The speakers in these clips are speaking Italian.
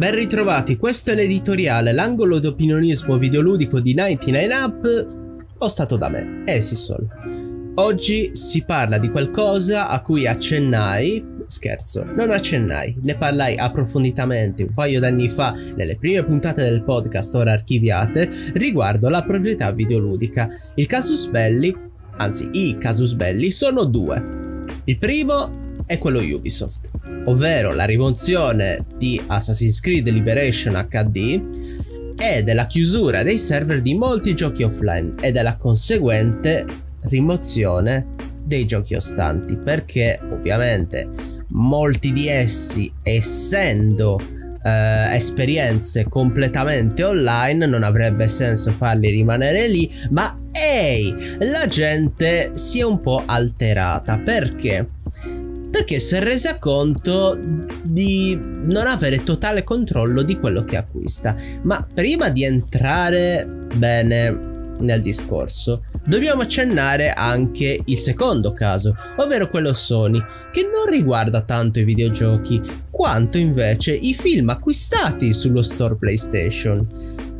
Ben ritrovati, questo è l'editoriale, l'angolo d'opinionismo videoludico di 99 Up, stato da me, Esisol. Oggi si parla di qualcosa a cui accennai, scherzo, non accennai, ne parlai approfonditamente un paio d'anni fa nelle prime puntate del podcast ora archiviate riguardo la proprietà videoludica. Il casus belli, anzi i casus belli, sono due. Il primo è quello Ubisoft ovvero la rimozione di Assassin's Creed Liberation HD e della chiusura dei server di molti giochi offline e della conseguente rimozione dei giochi ostanti perché ovviamente molti di essi essendo eh, esperienze completamente online non avrebbe senso farli rimanere lì ma ehi la gente si è un po' alterata perché perché si è resa conto di non avere totale controllo di quello che acquista. Ma prima di entrare bene nel discorso, dobbiamo accennare anche il secondo caso, ovvero quello Sony, che non riguarda tanto i videogiochi, quanto invece i film acquistati sullo store PlayStation.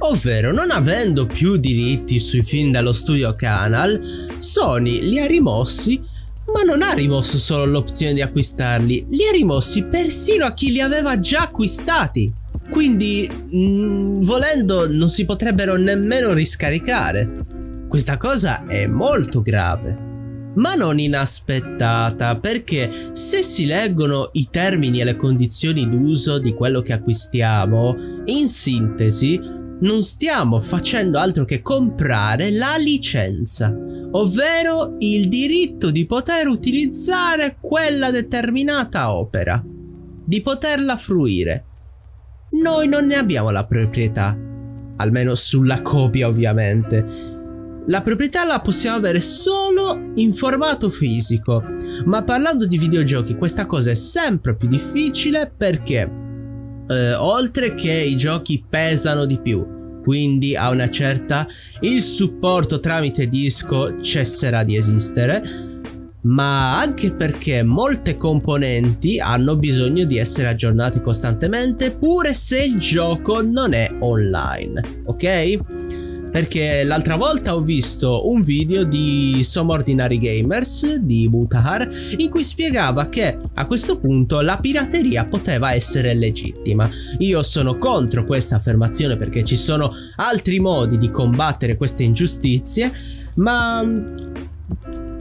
Ovvero, non avendo più diritti sui film dallo studio Canal, Sony li ha rimossi ma non ha rimosso solo l'opzione di acquistarli, li ha rimossi persino a chi li aveva già acquistati. Quindi, mh, mm, volendo, non si potrebbero nemmeno riscaricare. Questa cosa è molto grave. Ma non inaspettata, perché se si leggono i termini e le condizioni d'uso di quello che acquistiamo, in sintesi, non stiamo facendo altro che comprare la licenza, ovvero il diritto di poter utilizzare quella determinata opera, di poterla fruire. Noi non ne abbiamo la proprietà, almeno sulla copia ovviamente. La proprietà la possiamo avere solo in formato fisico, ma parlando di videogiochi questa cosa è sempre più difficile perché eh, oltre che i giochi pesano di più, quindi a una certa il supporto tramite disco cesserà di esistere ma anche perché molte componenti hanno bisogno di essere aggiornate costantemente pure se il gioco non è online, ok? Perché l'altra volta ho visto un video di Some Ordinary Gamers di Mutahar in cui spiegava che a questo punto la pirateria poteva essere legittima. Io sono contro questa affermazione perché ci sono altri modi di combattere queste ingiustizie, ma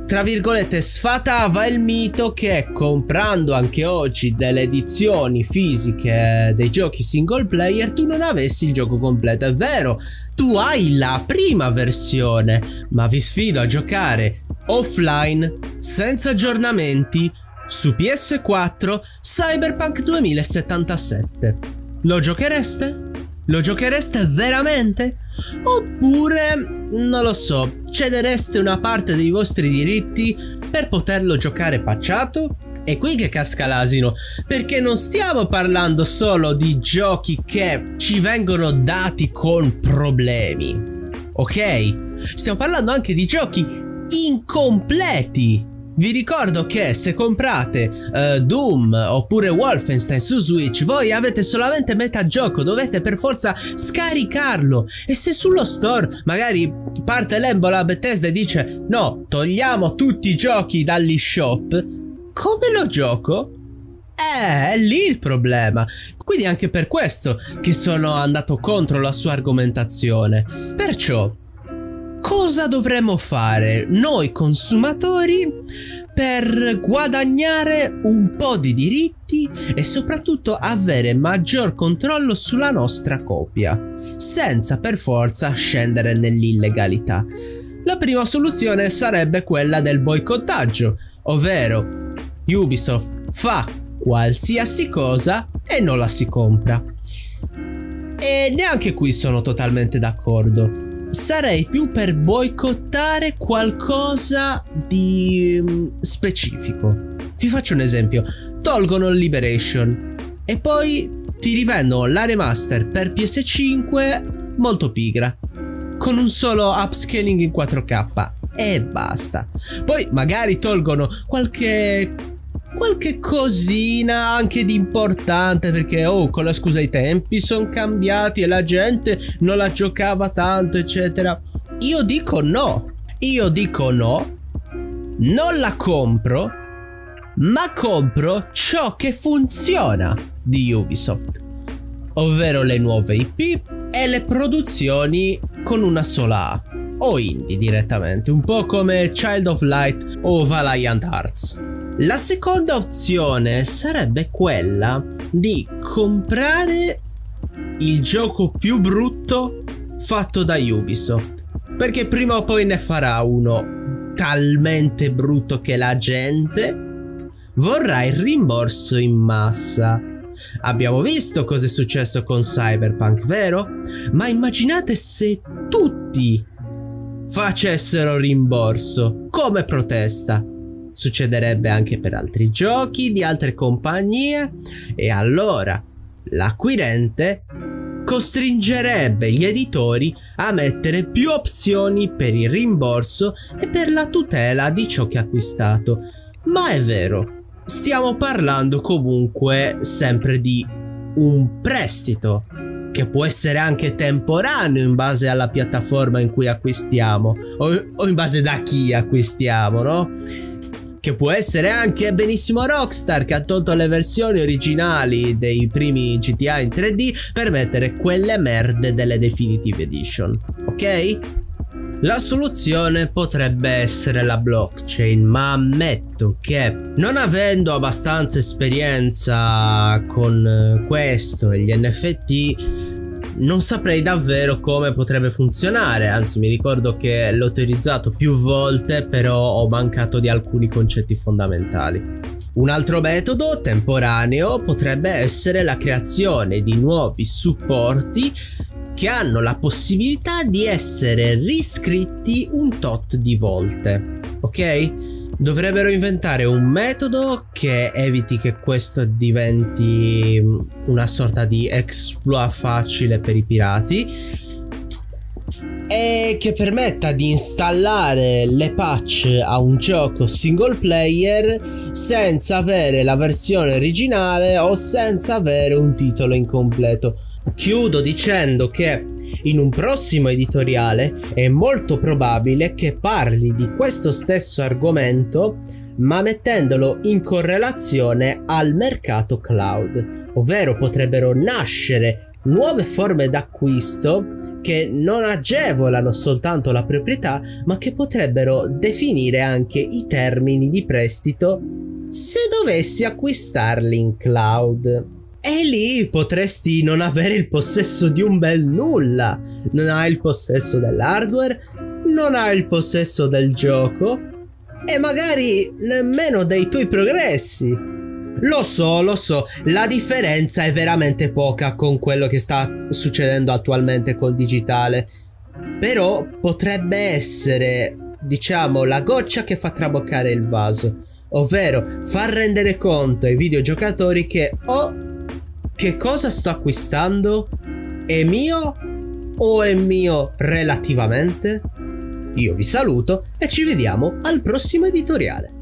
tra virgolette sfatava il mito che comprando anche oggi delle edizioni fisiche dei giochi single player tu non avessi il gioco completo. È vero, tu hai la prima versione, ma vi sfido a giocare offline, senza aggiornamenti, su PS4 Cyberpunk 2077. Lo giochereste? Lo giochereste veramente? Oppure, non lo so, cedereste una parte dei vostri diritti per poterlo giocare pacciato? È qui che casca l'asino, perché non stiamo parlando solo di giochi che ci vengono dati con problemi, ok? Stiamo parlando anche di giochi incompleti vi ricordo che se comprate uh, Doom oppure Wolfenstein su Switch voi avete solamente metà gioco, dovete per forza scaricarlo e se sullo store magari parte l'embola Bethesda e dice no, togliamo tutti i giochi dagli shop, come lo gioco? Eh, è lì il problema. Quindi anche per questo che sono andato contro la sua argomentazione. Perciò cosa dovremmo fare noi consumatori per guadagnare un po' di diritti e soprattutto avere maggior controllo sulla nostra copia, senza per forza scendere nell'illegalità. La prima soluzione sarebbe quella del boicottaggio, ovvero Ubisoft fa qualsiasi cosa e non la si compra. E neanche qui sono totalmente d'accordo sarei più per boicottare qualcosa di mm, specifico. Vi faccio un esempio. Tolgono Liberation e poi ti rivendono la remaster per PS5 molto pigra. Con un solo upscaling in 4K e basta. Poi magari tolgono qualche qualche cosina anche di importante perché oh con la scusa i tempi sono cambiati e la gente non la giocava tanto eccetera. Io dico no. Io dico no. Non la compro. Ma compro ciò che funziona di Ubisoft. Ovvero le nuove IP e le produzioni con una sola A o indie direttamente, un po' come Child of Light o Valiant Hearts. La seconda opzione sarebbe quella di comprare il gioco più brutto fatto da Ubisoft. Perché prima o poi ne farà uno talmente brutto che la gente vorrà il rimborso in massa. Abbiamo visto cosa è successo con Cyberpunk, vero? Ma immaginate se tutti facessero rimborso come protesta. Succederebbe anche per altri giochi di altre compagnie e allora l'acquirente costringerebbe gli editori a mettere più opzioni per il rimborso e per la tutela di ciò che ha acquistato. Ma è vero, stiamo parlando comunque sempre di un prestito che può essere anche temporaneo in base alla piattaforma in cui acquistiamo o, in base da chi acquistiamo, no? Che può essere anche benissimo Rockstar che ha tolto le versioni originali dei primi GTA in 3D per mettere quelle merde delle Definitive Edition, ok? La soluzione potrebbe essere la blockchain, ma ammetto che non avendo abbastanza esperienza con questo e gli NFT, non saprei davvero come potrebbe funzionare, anzi mi ricordo che l'ho utilizzato più volte, però ho mancato di alcuni concetti fondamentali. Un altro metodo temporaneo potrebbe essere la creazione di nuovi supporti che hanno la possibilità di essere riscritti un tot di volte, ok? Dovrebbero inventare un metodo che eviti che questo diventi una sorta di exploit facile per i pirati e che permetta di installare le patch a un gioco single player senza avere la versione originale o senza avere un titolo incompleto. Chiudo dicendo che in un prossimo editoriale è molto probabile che parli di questo stesso argomento ma mettendolo in correlazione al mercato cloud, ovvero potrebbero nascere nuove forme d'acquisto che non agevolano soltanto la proprietà, ma che potrebbero definire anche i termini di prestito se dovessi acquistarli in cloud. E lì potresti non avere il possesso di un bel nulla. Non hai il possesso dell'hardware, non hai il possesso del gioco e magari nemmeno dei tuoi progressi. Lo so, lo so, la differenza è veramente poca con quello che sta succedendo attualmente col digitale. Però potrebbe essere, diciamo, la goccia che fa traboccare il vaso. Ovvero far rendere conto ai videogiocatori che o che cosa sto acquistando? È mio o è mio relativamente? Io vi saluto e ci vediamo al prossimo editoriale.